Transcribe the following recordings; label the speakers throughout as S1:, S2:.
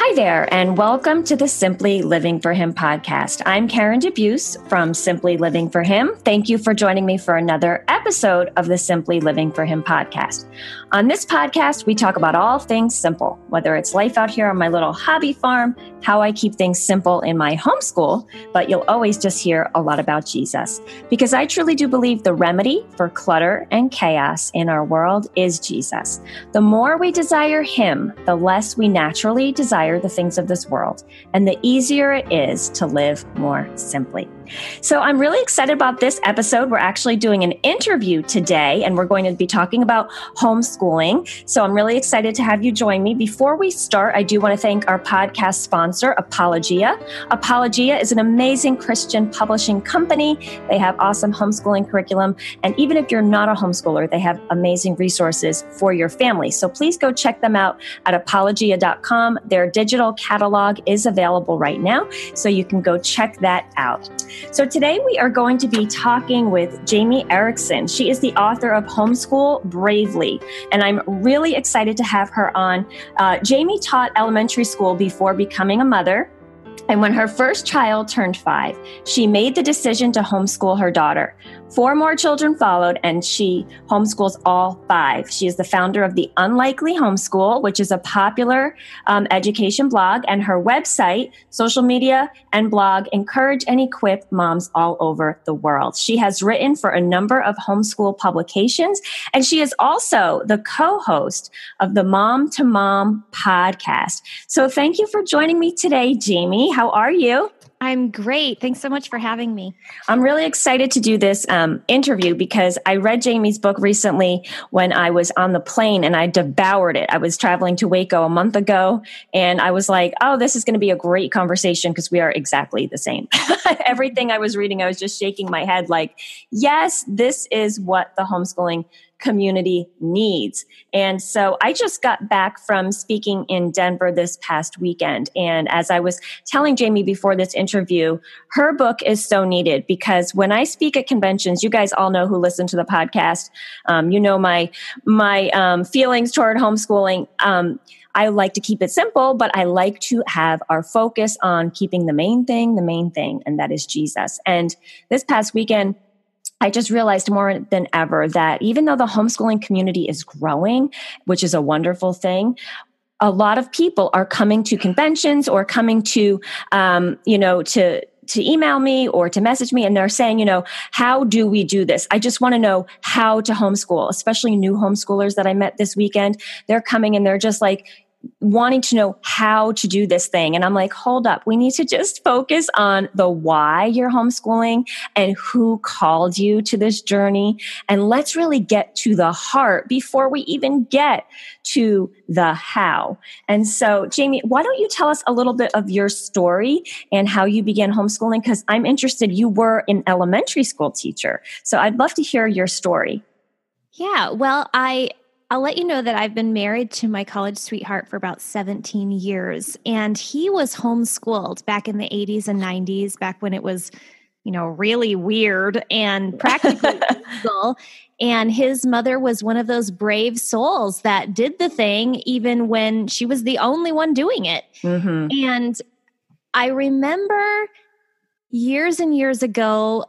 S1: Hi there, and welcome to the Simply Living for Him podcast. I'm Karen DeBeus from Simply Living for Him. Thank you for joining me for another episode of the Simply Living for Him podcast. On this podcast, we talk about all things simple, whether it's life out here on my little hobby farm, how I keep things simple in my homeschool, but you'll always just hear a lot about Jesus. Because I truly do believe the remedy for clutter and chaos in our world is Jesus. The more we desire Him, the less we naturally desire desire the things of this world, and the easier it is to live more simply. So I'm really excited about this episode. We're actually doing an interview today, and we're going to be talking about homeschooling. So I'm really excited to have you join me. Before we start, I do want to thank our podcast sponsor, Apologia. Apologia is an amazing Christian publishing company. They have awesome homeschooling curriculum, and even if you're not a homeschooler, they have amazing resources for your family. So please go check them out at apologia.com. Their digital catalog is available right now, so you can go check that out. So today we are going to be talking with Jamie Erickson. She is the author of Homeschool Bravely, and I'm really excited to have her on. Uh, Jamie taught elementary school before becoming a mother. And when her first child turned five, she made the decision to homeschool her daughter. Four more children followed, and she homeschools all five. She is the founder of the Unlikely Homeschool, which is a popular um, education blog, and her website, social media, and blog encourage and equip moms all over the world. She has written for a number of homeschool publications, and she is also the co host of the Mom to Mom podcast. So, thank you for joining me today, Jamie. How are you?
S2: I'm great. Thanks so much for having me.
S1: I'm really excited to do this um, interview because I read Jamie's book recently when I was on the plane and I devoured it. I was traveling to Waco a month ago and I was like, oh, this is going to be a great conversation because we are exactly the same. Everything I was reading, I was just shaking my head like, yes, this is what the homeschooling community needs. And so I just got back from speaking in Denver this past weekend. And as I was telling Jamie before this interview, her book is so needed because when I speak at conventions, you guys all know who listen to the podcast. Um, you know my my um, feelings toward homeschooling. Um, I like to keep it simple, but I like to have our focus on keeping the main thing, the main thing, and that is Jesus. And this past weekend, I just realized more than ever that even though the homeschooling community is growing, which is a wonderful thing, a lot of people are coming to conventions or coming to, um, you know, to to email me or to message me and they're saying, you know, how do we do this? I just want to know how to homeschool, especially new homeschoolers that I met this weekend. They're coming and they're just like, wanting to know how to do this thing. And I'm like, hold up, we need to just focus on the why you're homeschooling and who called you to this journey. And let's really get to the heart before we even get to the how. And so, Jamie, why don't you tell us a little bit of your story and how you began homeschooling? Because I'm interested, you were an elementary school teacher. So I'd love to hear your story.
S2: Yeah, well, I I'll let you know that I've been married to my college sweetheart for about 17 years, and he was homeschooled back in the 80s and 90s, back when it was, you know, really weird and practically illegal. And his mother was one of those brave souls that did the thing even when she was the only one doing it. Mm-hmm. And I remember years and years ago,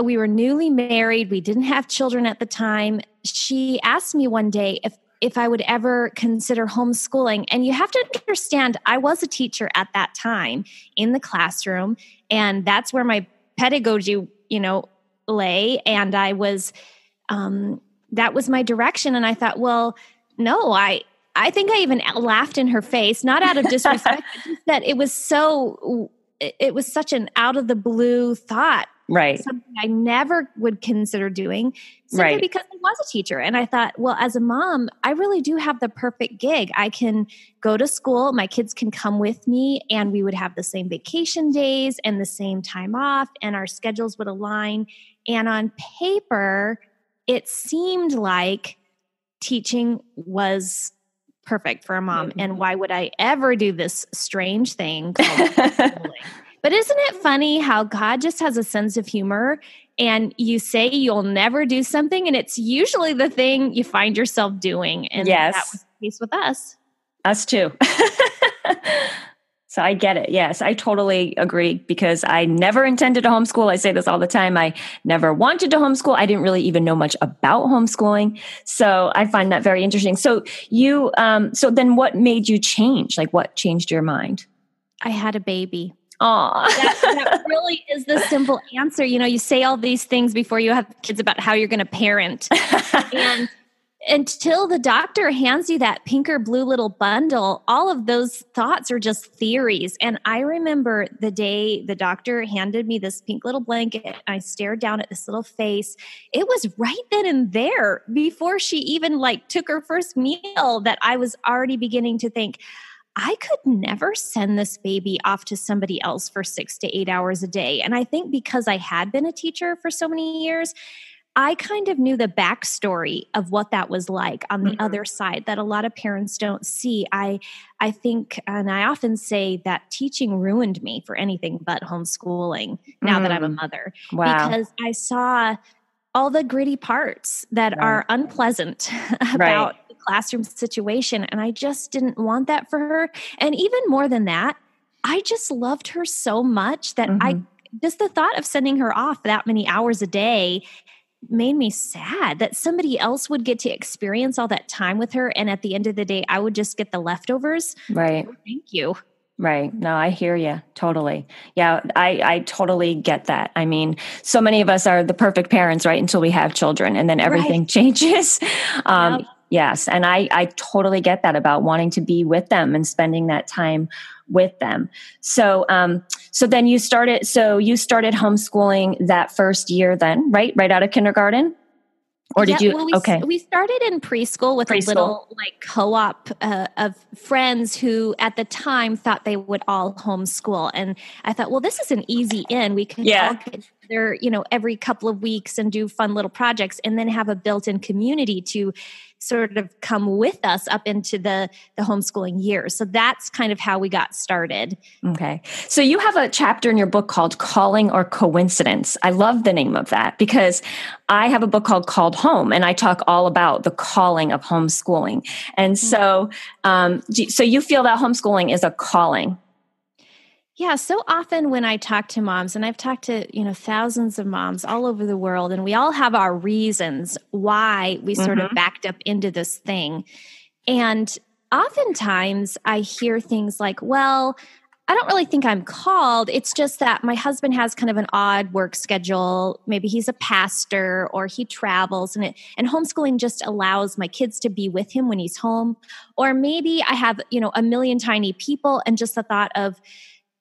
S2: we were newly married, we didn't have children at the time she asked me one day if if I would ever consider homeschooling. And you have to understand, I was a teacher at that time in the classroom, and that's where my pedagogy, you know, lay. And I was, um, that was my direction. And I thought, well, no, I, I think I even laughed in her face, not out of disrespect, that it was so, it was such an out of the blue thought
S1: right.
S2: Something i never would consider doing simply right. because i was a teacher. And i thought well as a mom i really do have the perfect gig. I can go to school my kids can come with me and we would have the same vacation days and the same time off and our schedules would align. And on paper it seemed like teaching was perfect for a mom. Mm-hmm. and why would i ever do this strange thing But isn't it funny how God just has a sense of humor and you say you'll never do something and it's usually the thing you find yourself doing. And
S1: yes.
S2: that was the case with us.
S1: Us too. So I get it. Yes, I totally agree because I never intended to homeschool. I say this all the time. I never wanted to homeschool. I didn't really even know much about homeschooling. So I find that very interesting. So you, um, so then what made you change? Like what changed your mind?
S2: I had a baby.
S1: Oh,
S2: that, that, really is the simple answer. You know, you say all these things before you have kids about how you're going to parent. and until the doctor hands you that pink or blue little bundle, all of those thoughts are just theories. And I remember the day the doctor handed me this pink little blanket, I stared down at this little face. It was right then and there before she even like took her first meal that I was already beginning to think, I could never send this baby off to somebody else for six to eight hours a day. And I think because I had been a teacher for so many years, I kind of knew the backstory of what that was like on the mm-hmm. other side that a lot of parents don't see. I I think and I often say that teaching ruined me for anything but homeschooling now mm. that I'm a mm. mother.
S1: Wow.
S2: Because I saw all the gritty parts that right. are unpleasant about right. Classroom situation and I just didn't want that for her. And even more than that, I just loved her so much that mm-hmm. I just the thought of sending her off that many hours a day made me sad that somebody else would get to experience all that time with her and at the end of the day I would just get the leftovers.
S1: Right.
S2: Oh, thank you.
S1: Right. No, I hear you totally. Yeah, I, I totally get that. I mean, so many of us are the perfect parents, right? Until we have children and then everything right. changes. Um, yep. Yes. And I, I totally get that about wanting to be with them and spending that time with them. So, um, so then you started, so you started homeschooling that first year then, right? Right out of kindergarten? Or did yeah, you?
S2: Well, we,
S1: okay.
S2: We started in preschool with preschool. a little like co-op uh, of friends who, at the time, thought they would all homeschool, and I thought, well, this is an easy in. We can yeah. all get together, you know, every couple of weeks and do fun little projects, and then have a built-in community to sort of come with us up into the the homeschooling years. So that's kind of how we got started.
S1: Okay. So you have a chapter in your book called Calling or Coincidence. I love the name of that because I have a book called Called Home and I talk all about the calling of homeschooling. And mm-hmm. so um so you feel that homeschooling is a calling
S2: yeah, so often when I talk to moms, and I've talked to, you know, thousands of moms all over the world, and we all have our reasons why we sort mm-hmm. of backed up into this thing. And oftentimes I hear things like, well, I don't really think I'm called. It's just that my husband has kind of an odd work schedule. Maybe he's a pastor or he travels and it and homeschooling just allows my kids to be with him when he's home. Or maybe I have, you know, a million tiny people and just the thought of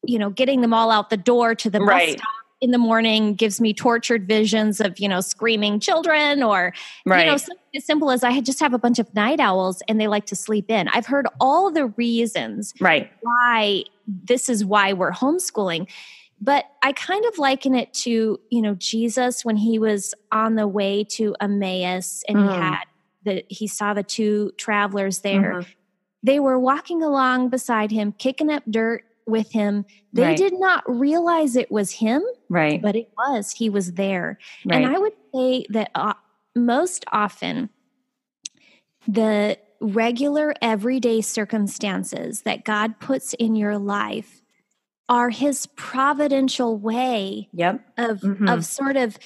S2: you know, getting them all out the door to the right. bus stop in the morning gives me tortured visions of, you know, screaming children or, right. you know, something as simple as I just have a bunch of night owls and they like to sleep in. I've heard all the reasons
S1: right.
S2: why this is why we're homeschooling. But I kind of liken it to, you know, Jesus when he was on the way to Emmaus and mm. he had the he saw the two travelers there. Mm-hmm. They were walking along beside him, kicking up dirt with him. They right. did not realize it was him,
S1: right?
S2: But it was. He was there, right. and I would say that uh, most often the regular everyday circumstances that God puts in your life are his providential way
S1: yep.
S2: of mm-hmm. of sort of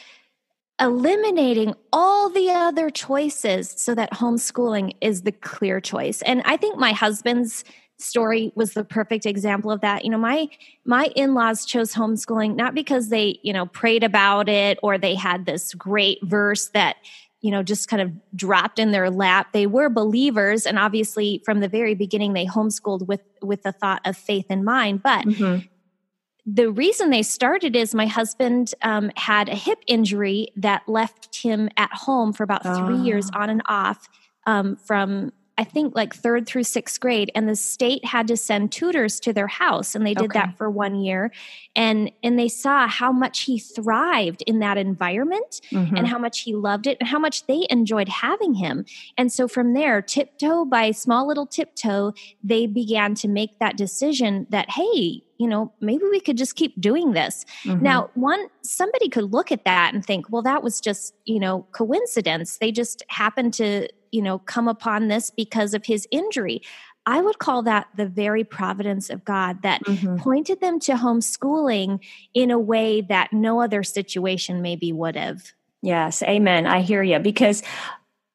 S2: eliminating all the other choices so that homeschooling is the clear choice. And I think my husband's story was the perfect example of that. You know, my my in-laws chose homeschooling not because they, you know, prayed about it or they had this great verse that you know just kind of dropped in their lap they were believers and obviously from the very beginning they homeschooled with with the thought of faith in mind but mm-hmm. the reason they started is my husband um, had a hip injury that left him at home for about three oh. years on and off um, from I think like third through sixth grade, and the state had to send tutors to their house, and they did okay. that for one year, and and they saw how much he thrived in that environment, mm-hmm. and how much he loved it, and how much they enjoyed having him, and so from there, tiptoe by small little tiptoe, they began to make that decision that hey, you know, maybe we could just keep doing this. Mm-hmm. Now, one somebody could look at that and think, well, that was just, you know, coincidence. They just happened to you know, come upon this because of his injury. I would call that the very providence of God that mm-hmm. pointed them to homeschooling in a way that no other situation maybe would have.
S1: Yes, amen. I hear you because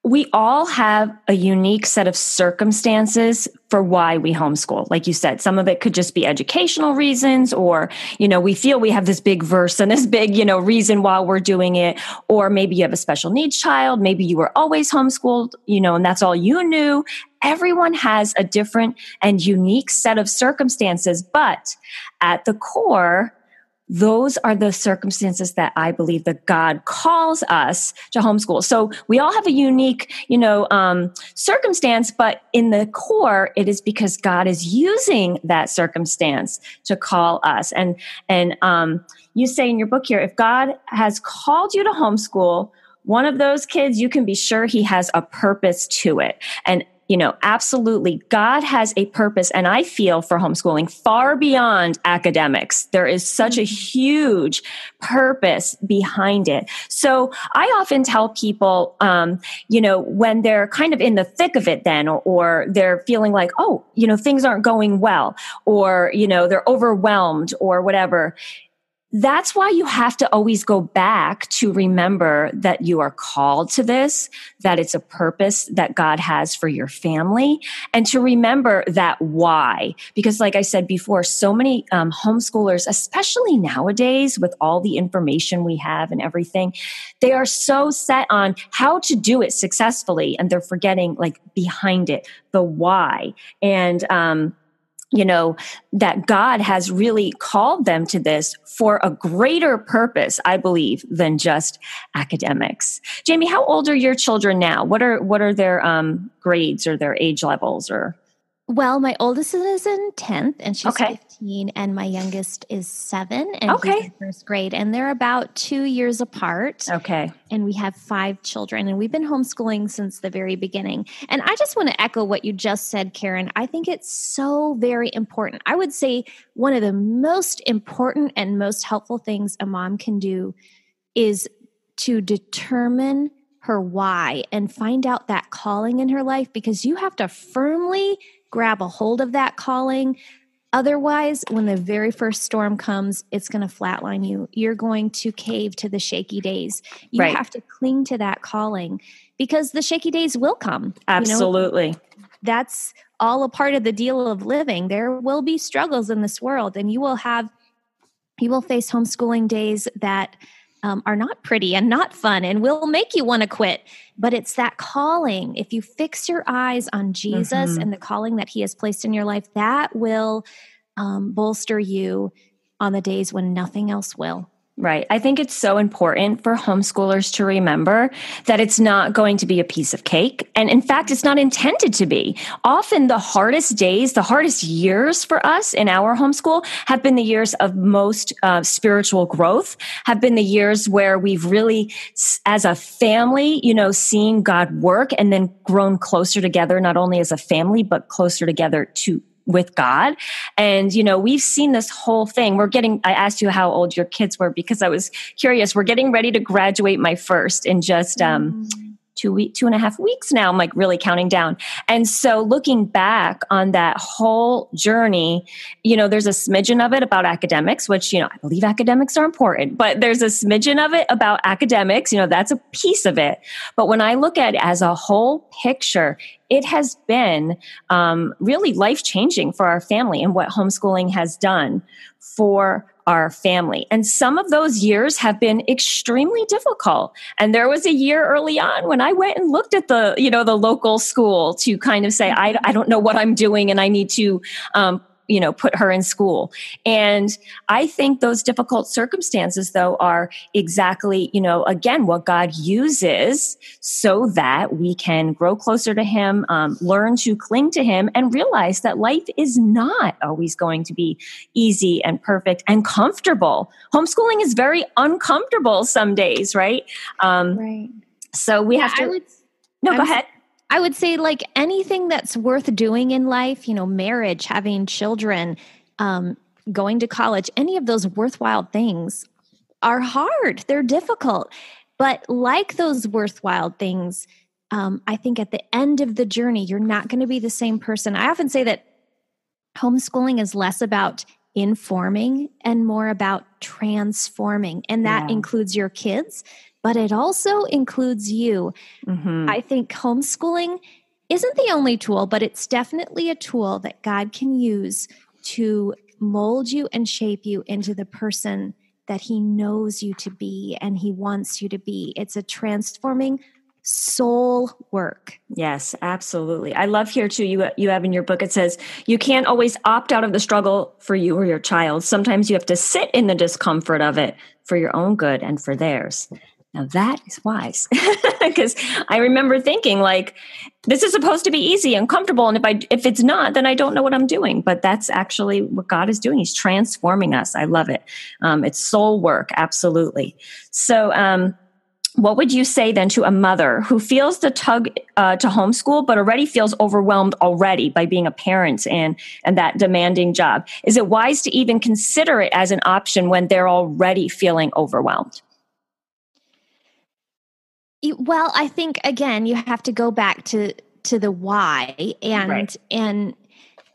S1: we all have a unique set of circumstances for why we homeschool. Like you said, some of it could just be educational reasons, or, you know, we feel we have this big verse and this big, you know, reason why we're doing it. Or maybe you have a special needs child. Maybe you were always homeschooled, you know, and that's all you knew. Everyone has a different and unique set of circumstances, but at the core, those are the circumstances that I believe that God calls us to homeschool. So we all have a unique, you know, um, circumstance, but in the core, it is because God is using that circumstance to call us. And and um, you say in your book here, if God has called you to homeschool, one of those kids, you can be sure he has a purpose to it. And you know, absolutely. God has a purpose, and I feel for homeschooling far beyond academics. There is such a mm-hmm. huge purpose behind it. So I often tell people, um, you know, when they're kind of in the thick of it, then, or, or they're feeling like, oh, you know, things aren't going well, or, you know, they're overwhelmed, or whatever that's why you have to always go back to remember that you are called to this, that it's a purpose that God has for your family, and to remember that why. Because, like I said before, so many um, homeschoolers, especially nowadays with all the information we have and everything, they are so set on how to do it successfully, and they're forgetting like behind it, the why. And, um, you know, that God has really called them to this for a greater purpose, I believe, than just academics. Jamie, how old are your children now? What are what are their um, grades or their age levels or
S2: well, my oldest is in 10th and she's okay. 15, and my youngest is seven and okay. he's in first grade. And they're about two years apart.
S1: Okay.
S2: And we have five children, and we've been homeschooling since the very beginning. And I just want to echo what you just said, Karen. I think it's so very important. I would say one of the most important and most helpful things a mom can do is to determine her why and find out that calling in her life because you have to firmly grab a hold of that calling. Otherwise, when the very first storm comes, it's going to flatline you. You're going to cave to the shaky days. You right. have to cling to that calling because the shaky days will come.
S1: Absolutely.
S2: You know, that's all a part of the deal of living. There will be struggles in this world, and you will have, you will face homeschooling days that um, are not pretty and not fun and will make you want to quit. But it's that calling. If you fix your eyes on Jesus mm-hmm. and the calling that He has placed in your life, that will um, bolster you on the days when nothing else will.
S1: Right. I think it's so important for homeschoolers to remember that it's not going to be a piece of cake. And in fact, it's not intended to be. Often the hardest days, the hardest years for us in our homeschool have been the years of most uh, spiritual growth, have been the years where we've really, as a family, you know, seen God work and then grown closer together, not only as a family, but closer together to with God. And, you know, we've seen this whole thing. We're getting, I asked you how old your kids were because I was curious. We're getting ready to graduate my first in just, um, mm two week two and a half weeks now i'm like really counting down. And so looking back on that whole journey you know there's a smidgen of it about academics which you know i believe academics are important but there's a smidgen of it about academics you know that's a piece of it. But when i look at it as a whole picture it has been um, really life changing for our family and what homeschooling has done for our family. And some of those years have been extremely difficult. And there was a year early on when I went and looked at the, you know, the local school to kind of say, I, I don't know what I'm doing and I need to um, you know put her in school. And i think those difficult circumstances though are exactly you know again what god uses so that we can grow closer to him um, learn to cling to him and realize that life is not always going to be easy and perfect and comfortable. Homeschooling is very uncomfortable some days right? Um, right. so we yeah, have to would, no I'm, go ahead
S2: I would say, like anything that's worth doing in life, you know, marriage, having children, um, going to college, any of those worthwhile things are hard. They're difficult. But like those worthwhile things, um, I think at the end of the journey, you're not going to be the same person. I often say that homeschooling is less about informing and more about transforming. And that yeah. includes your kids, but it also includes you. Mm-hmm. I think homeschooling isn't the only tool, but it's definitely a tool that God can use to mold you and shape you into the person that He knows you to be and He wants you to be. It's a transforming soul work.
S1: Yes, absolutely. I love here too. You you have in your book it says you can't always opt out of the struggle for you or your child. Sometimes you have to sit in the discomfort of it for your own good and for theirs. Now that is wise because I remember thinking like this is supposed to be easy and comfortable and if I if it's not then I don't know what I'm doing. But that's actually what God is doing. He's transforming us. I love it. Um, it's soul work absolutely. So um, what would you say then to a mother who feels the tug uh, to homeschool but already feels overwhelmed already by being a parent and and that demanding job? Is it wise to even consider it as an option when they're already feeling overwhelmed
S2: well, I think again you have to go back to to the why and right. and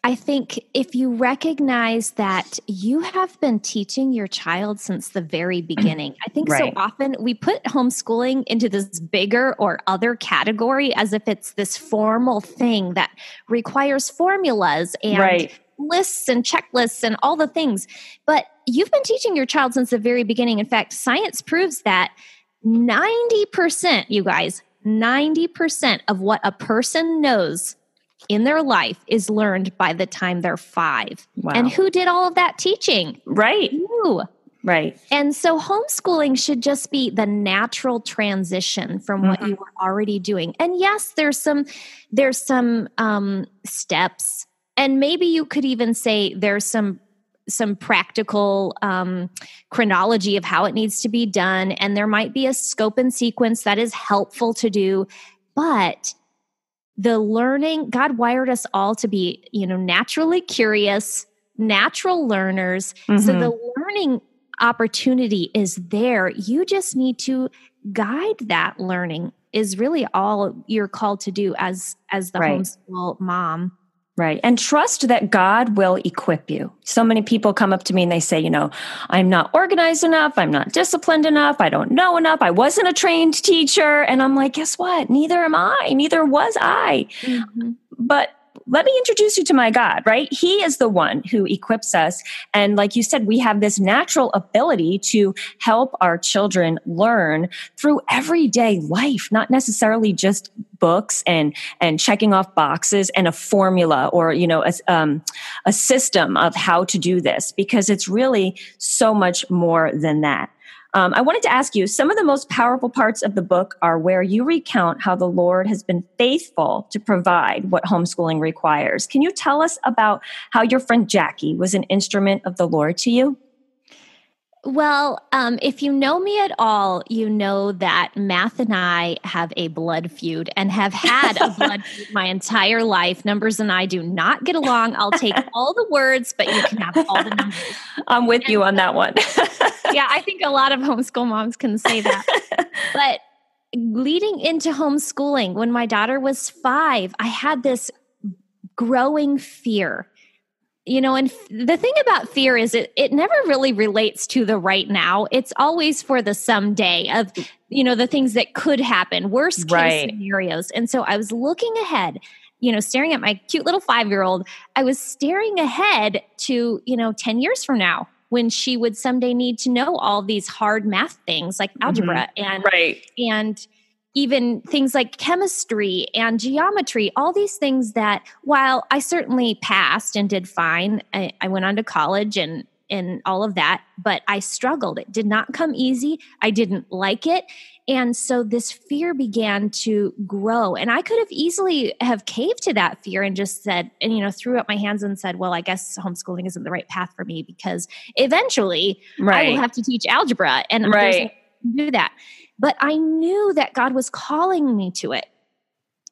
S2: I think if you recognize that you have been teaching your child since the very beginning, I think right. so often we put homeschooling into this bigger or other category as if it's this formal thing that requires formulas and right. lists and checklists and all the things. But you've been teaching your child since the very beginning. In fact, science proves that 90%, you guys, 90% of what a person knows in their life is learned by the time they're five. Wow. And who did all of that teaching?
S1: Right.
S2: You.
S1: Right.
S2: And so homeschooling should just be the natural transition from mm-hmm. what you were already doing. And yes, there's some there's some um steps and maybe you could even say there's some some practical um, chronology of how it needs to be done. And there might be a scope and sequence that is helpful to do. But the learning, God wired us all to be, you know, naturally curious, natural learners. Mm-hmm. So the learning opportunity is there. You just need to guide that learning is really all you're called to do as as the right. homeschool mom.
S1: Right. And trust that God will equip you. So many people come up to me and they say, you know, I'm not organized enough. I'm not disciplined enough. I don't know enough. I wasn't a trained teacher. And I'm like, guess what? Neither am I. Neither was I. Mm-hmm. But let me introduce you to my God, right? He is the one who equips us. And like you said, we have this natural ability to help our children learn through everyday life, not necessarily just books and and checking off boxes and a formula or you know a, um, a system of how to do this because it's really so much more than that um, I wanted to ask you some of the most powerful parts of the book are where you recount how the Lord has been faithful to provide what homeschooling requires. Can you tell us about how your friend Jackie was an instrument of the Lord to you?
S2: Well, um, if you know me at all, you know that math and I have a blood feud and have had a blood feud my entire life. Numbers and I do not get along. I'll take all the words, but you can have all the numbers.
S1: I'm with and you on that one.
S2: yeah, I think a lot of homeschool moms can say that. but leading into homeschooling, when my daughter was five, I had this growing fear. You know and f- the thing about fear is it it never really relates to the right now. It's always for the someday of you know the things that could happen worst case right. scenarios. And so i was looking ahead you know staring at my cute little 5 year old i was staring ahead to you know 10 years from now when she would someday need to know all these hard math things like algebra mm-hmm. and
S1: right
S2: and even things like chemistry and geometry, all these things that while I certainly passed and did fine, I, I, went on to college and and all of that, but I struggled. It did not come easy. I didn't like it. And so this fear began to grow. And I could have easily have caved to that fear and just said, and you know, threw up my hands and said, well, I guess homeschooling isn't the right path for me because eventually right. I will have to teach algebra and right. do that. But I knew that God was calling me to it.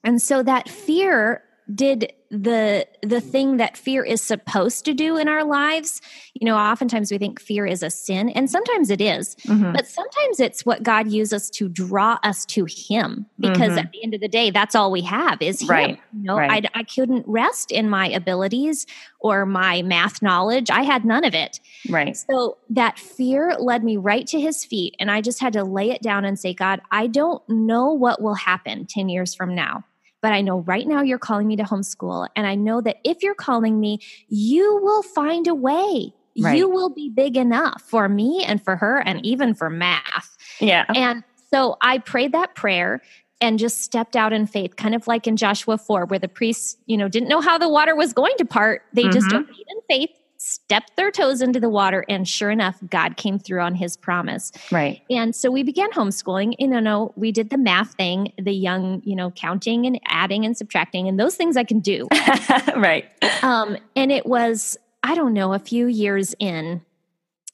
S2: And so that fear did the the thing that fear is supposed to do in our lives you know oftentimes we think fear is a sin and sometimes it is, mm-hmm. but sometimes it's what god uses to draw us to him because mm-hmm. at the end of the day that's all we have is him
S1: right.
S2: you know
S1: right.
S2: I, I couldn't rest in my abilities or my math knowledge i had none of it
S1: right
S2: so that fear led me right to his feet and i just had to lay it down and say god i don't know what will happen 10 years from now but I know right now you're calling me to homeschool. And I know that if you're calling me, you will find a way. Right. You will be big enough for me and for her and even for math.
S1: Yeah.
S2: And so I prayed that prayer and just stepped out in faith, kind of like in Joshua 4, where the priests, you know, didn't know how the water was going to part. They mm-hmm. just obeyed in faith stepped their toes into the water and sure enough god came through on his promise
S1: right
S2: and so we began homeschooling you know no we did the math thing the young you know counting and adding and subtracting and those things i can do
S1: right
S2: um and it was i don't know a few years in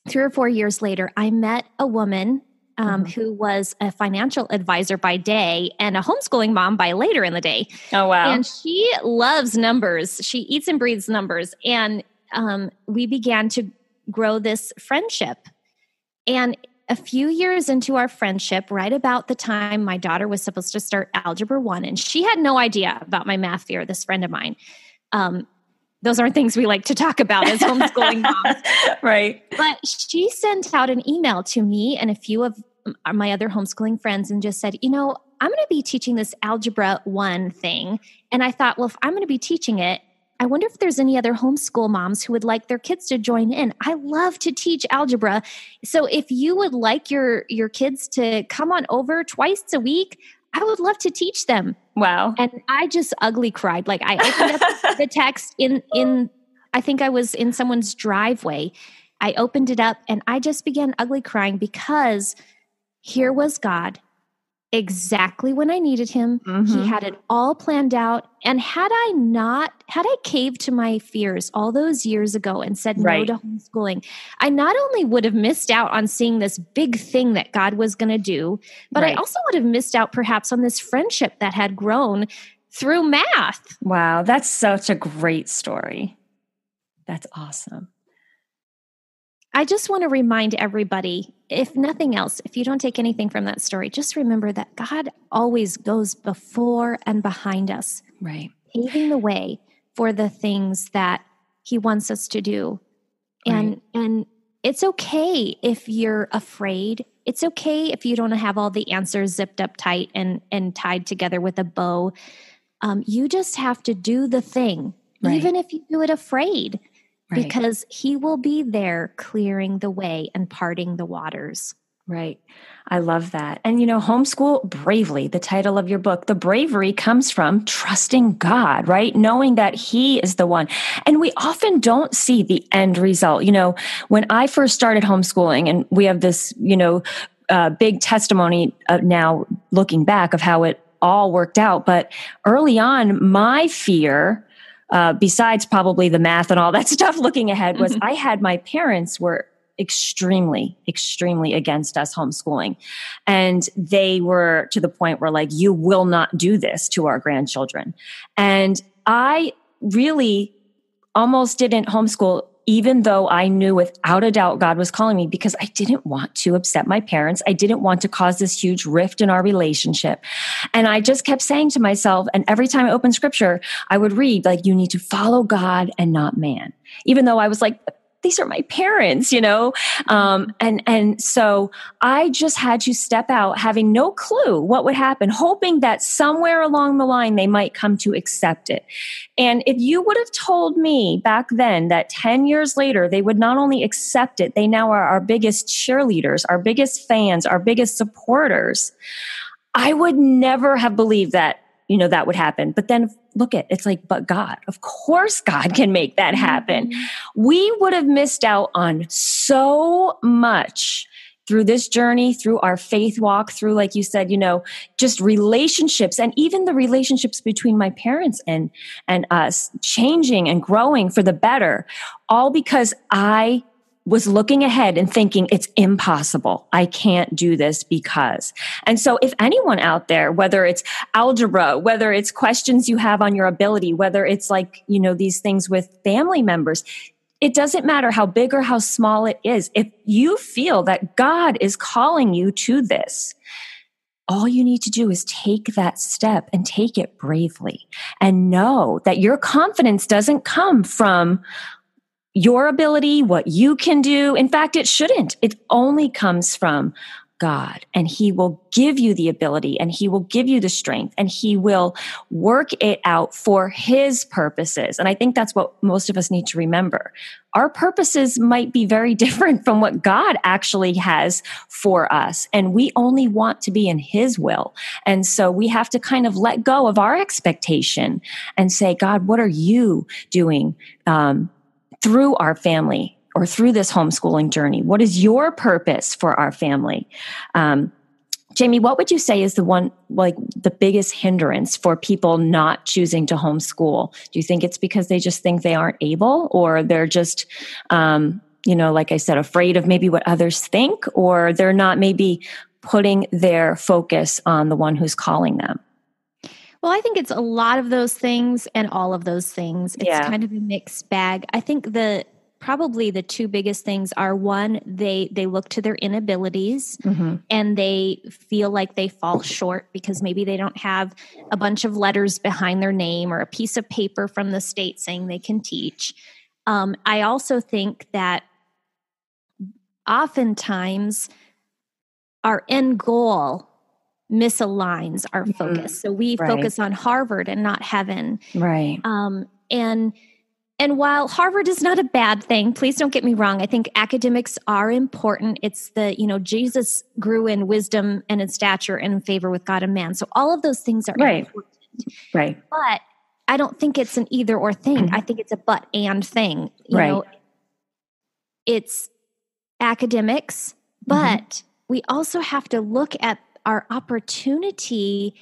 S2: three or four years later i met a woman um, mm-hmm. who was a financial advisor by day and a homeschooling mom by later in the day.
S1: Oh, wow.
S2: And she loves numbers. She eats and breathes numbers. And um, we began to grow this friendship. And a few years into our friendship, right about the time my daughter was supposed to start Algebra 1, and she had no idea about my math fear, this friend of mine. Um, those aren't things we like to talk about as homeschooling moms.
S1: right.
S2: But she sent out an email to me and a few of my other homeschooling friends and just said, you know, I'm going to be teaching this Algebra 1 thing. And I thought, well, if I'm going to be teaching it, I wonder if there's any other homeschool moms who would like their kids to join in. I love to teach algebra. So if you would like your your kids to come on over twice a week, I would love to teach them.
S1: Wow.
S2: And I just ugly cried. Like I opened up the text in in I think I was in someone's driveway. I opened it up and I just began ugly crying because here was God exactly when I needed him. Mm-hmm. He had it all planned out. And had I not, had I caved to my fears all those years ago and said
S1: right.
S2: no to homeschooling, I not only would have missed out on seeing this big thing that God was going to do, but right. I also would have missed out perhaps on this friendship that had grown through math.
S1: Wow, that's such a great story. That's awesome.
S2: I just want to remind everybody if nothing else, if you don't take anything from that story, just remember that God always goes before and behind us,
S1: right?
S2: Paving the way for the things that He wants us to do. And and it's okay if you're afraid. It's okay if you don't have all the answers zipped up tight and and tied together with a bow. Um, you just have to do the thing, right. even if you do it afraid right. because he will be there clearing the way and parting the waters.
S1: Right. I love that. And you know, homeschool bravely, the title of your book, the bravery comes from trusting God, right? Knowing that He is the one. And we often don't see the end result. You know, when I first started homeschooling, and we have this, you know, uh, big testimony uh, now looking back of how it all worked out. But early on, my fear uh, besides probably the math and all that stuff looking ahead was mm-hmm. I had my parents were extremely, extremely against us homeschooling. And they were to the point where like, you will not do this to our grandchildren. And I really almost didn't homeschool even though I knew without a doubt God was calling me because I didn't want to upset my parents. I didn't want to cause this huge rift in our relationship. And I just kept saying to myself, and every time I opened scripture, I would read, like, you need to follow God and not man. Even though I was like, these are my parents, you know? Um, and, and so I just had to step out having no clue what would happen, hoping that somewhere along the line they might come to accept it. And if you would have told me back then that 10 years later, they would not only accept it, they now are our biggest cheerleaders, our biggest fans, our biggest supporters. I would never have believed that you know that would happen but then look at it's like but god of course god can make that happen mm-hmm. we would have missed out on so much through this journey through our faith walk through like you said you know just relationships and even the relationships between my parents and and us changing and growing for the better all because i was looking ahead and thinking it's impossible. I can't do this because. And so if anyone out there, whether it's algebra, whether it's questions you have on your ability, whether it's like, you know, these things with family members, it doesn't matter how big or how small it is. If you feel that God is calling you to this, all you need to do is take that step and take it bravely and know that your confidence doesn't come from your ability, what you can do. In fact, it shouldn't. It only comes from God and he will give you the ability and he will give you the strength and he will work it out for his purposes. And I think that's what most of us need to remember. Our purposes might be very different from what God actually has for us. And we only want to be in his will. And so we have to kind of let go of our expectation and say, God, what are you doing? Um, through our family or through this homeschooling journey? What is your purpose for our family? Um, Jamie, what would you say is the one, like the biggest hindrance for people not choosing to homeschool? Do you think it's because they just think they aren't able or they're just, um, you know, like I said, afraid of maybe what others think, or they're not maybe putting their focus on the one who's calling them?
S2: Well, I think it's a lot of those things and all of those things. It's yeah. kind of a mixed bag. I think the probably the two biggest things are one they they look to their inabilities mm-hmm. and they feel like they fall short because maybe they don't have a bunch of letters behind their name or a piece of paper from the state saying they can teach um, i also think that oftentimes our end goal misaligns our mm-hmm. focus. So we right. focus on Harvard and not heaven.
S1: Right.
S2: Um, and and while Harvard is not a bad thing, please don't get me wrong. I think academics are important. It's the, you know, Jesus grew in wisdom and in stature and in favor with God and man. So all of those things are
S1: right.
S2: important.
S1: Right.
S2: But I don't think it's an either or thing. Mm-hmm. I think it's a but and thing. You
S1: right.
S2: know, it's academics, but mm-hmm. we also have to look at our opportunity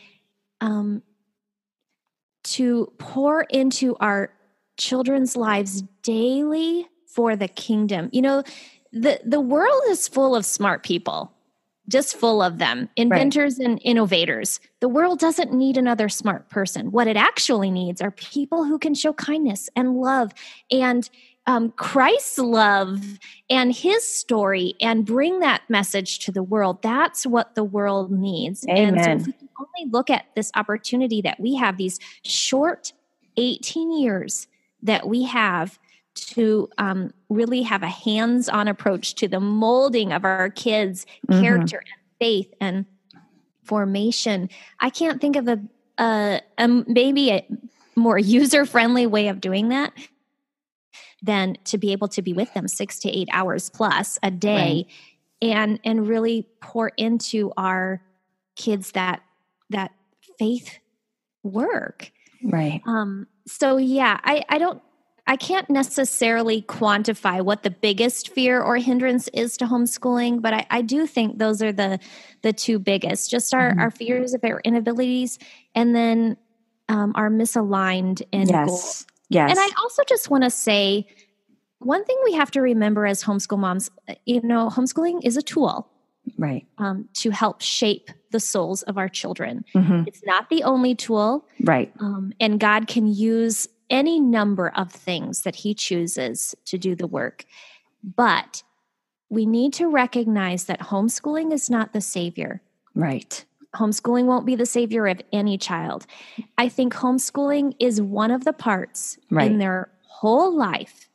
S2: um, to pour into our children's lives daily for the kingdom. You know, the the world is full of smart people, just full of them, inventors right. and innovators. The world doesn't need another smart person. What it actually needs are people who can show kindness and love and um, Christ's love and his story and bring that message to the world. That's what the world needs.
S1: Amen.
S2: And so if we can only look at this opportunity that we have, these short 18 years that we have to um, really have a hands on approach to the molding of our kids' mm-hmm. character and faith and formation. I can't think of a, a, a maybe a more user friendly way of doing that than to be able to be with them six to eight hours plus a day right. and and really pour into our kids that that faith work
S1: right
S2: um so yeah i i don't I can't necessarily quantify what the biggest fear or hindrance is to homeschooling, but I, I do think those are the the two biggest. Just our, mm-hmm. our fears of our inabilities, and then um, our misaligned and
S1: yes. Yes.
S2: And I also just want to say one thing we have to remember as homeschool moms, uh, you know, homeschooling is a tool.
S1: Right.
S2: Um, to help shape the souls of our children. Mm-hmm. It's not the only tool.
S1: Right.
S2: Um, and God can use any number of things that He chooses to do the work. But we need to recognize that homeschooling is not the savior.
S1: Right
S2: homeschooling won't be the savior of any child. I think homeschooling is one of the parts right. in their whole life.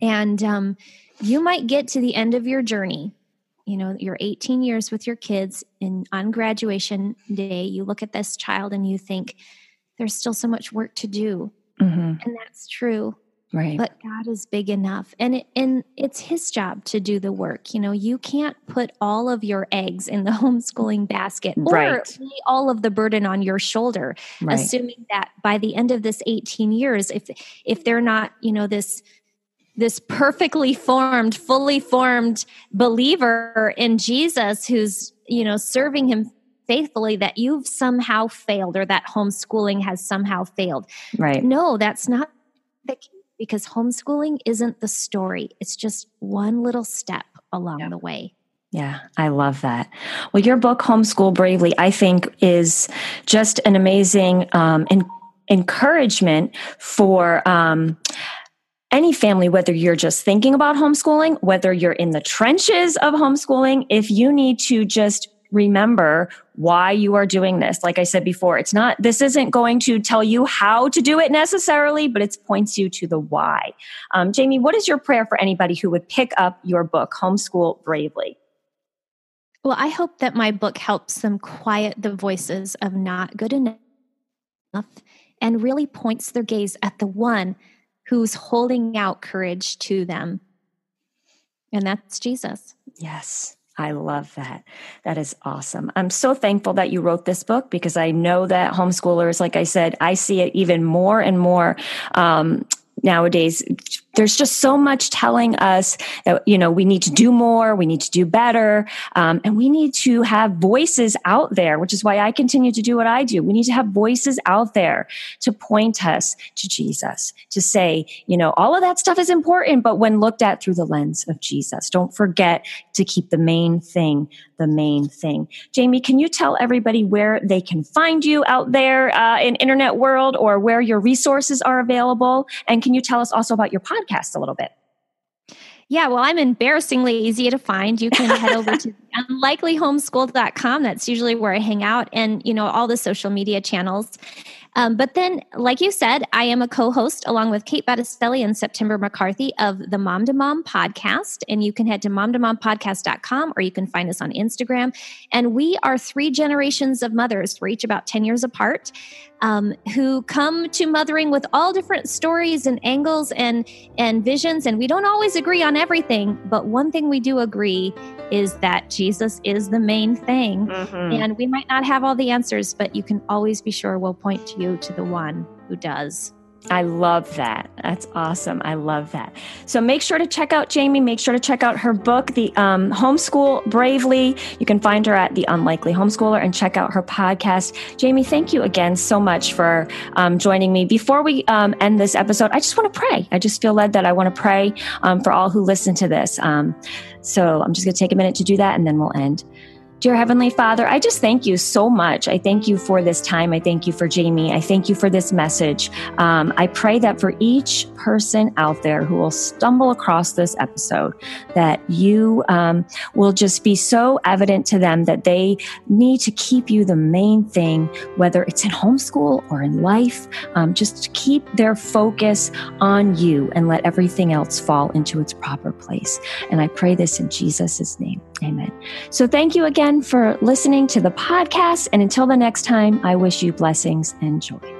S2: And um, you might get to the end of your journey. You know, you're 18 years with your kids, and on graduation day, you look at this child and you think, there's still so much work to do. Mm-hmm. And that's true.
S1: Right.
S2: But God is big enough. And it, and it's his job to do the work. You know, you can't put all of your eggs in the homeschooling basket or
S1: right.
S2: lay all of the burden on your shoulder, right. assuming that by the end of this 18 years, if if they're not, you know, this this perfectly formed, fully formed believer in Jesus who's, you know, serving him faithfully that you've somehow failed or that homeschooling has somehow failed.
S1: Right.
S2: No, that's not the case because homeschooling isn't the story, it's just one little step along yep. the way.
S1: Yeah, I love that. Well, your book, Homeschool Bravely, I think is just an amazing um, in- encouragement for. Um, any family, whether you're just thinking about homeschooling, whether you're in the trenches of homeschooling, if you need to just remember why you are doing this. Like I said before, it's not, this isn't going to tell you how to do it necessarily, but it points you to the why. Um, Jamie, what is your prayer for anybody who would pick up your book, Homeschool Bravely?
S2: Well, I hope that my book helps them quiet the voices of not good enough and really points their gaze at the one who's holding out courage to them. And that's Jesus.
S1: Yes. I love that. That is awesome. I'm so thankful that you wrote this book because I know that homeschoolers, like I said, I see it even more and more um, nowadays there's just so much telling us that you know we need to do more we need to do better um, and we need to have voices out there which is why i continue to do what i do. We need to have voices out there to point us to jesus to say you know all of that stuff is important but when looked at through the lens of jesus don't forget to keep the main thing the main thing. Jamie can you tell everybody where they can find you out there uh, in internet world or where your resources are available? And can you tell us also about your podcast podcast a little bit.
S2: Yeah, well, I'm embarrassingly easy to find. You can head over to unlikelyhomeschool.com. That's usually where I hang out and, you know, all the social media channels. Um, but then, like you said, I am a co host along with Kate Battistelli and September McCarthy of the Mom to Mom podcast. And you can head to momtomompodcast.com or you can find us on Instagram. And we are three generations of mothers. We're each about 10 years apart um, who come to mothering with all different stories and angles and, and visions. And we don't always agree on everything. But one thing we do agree is that Jesus is the main thing. Mm-hmm. And we might not have all the answers, but you can always be sure we'll point to you to the one who does.
S1: I love that. That's awesome. I love that. So make sure to check out Jamie. Make sure to check out her book, The um, Homeschool Bravely. You can find her at The Unlikely Homeschooler and check out her podcast. Jamie, thank you again so much for um, joining me. Before we um, end this episode, I just want to pray. I just feel led that I want to pray um, for all who listen to this. Um, so I'm just going to take a minute to do that and then we'll end. Dear Heavenly Father, I just thank you so much. I thank you for this time. I thank you for Jamie. I thank you for this message. Um, I pray that for each person out there who will stumble across this episode, that you um, will just be so evident to them that they need to keep you the main thing, whether it's in homeschool or in life. Um, just keep their focus on you and let everything else fall into its proper place. And I pray this in Jesus' name. Amen. So thank you again for listening to the podcast. And until the next time, I wish you blessings and joy.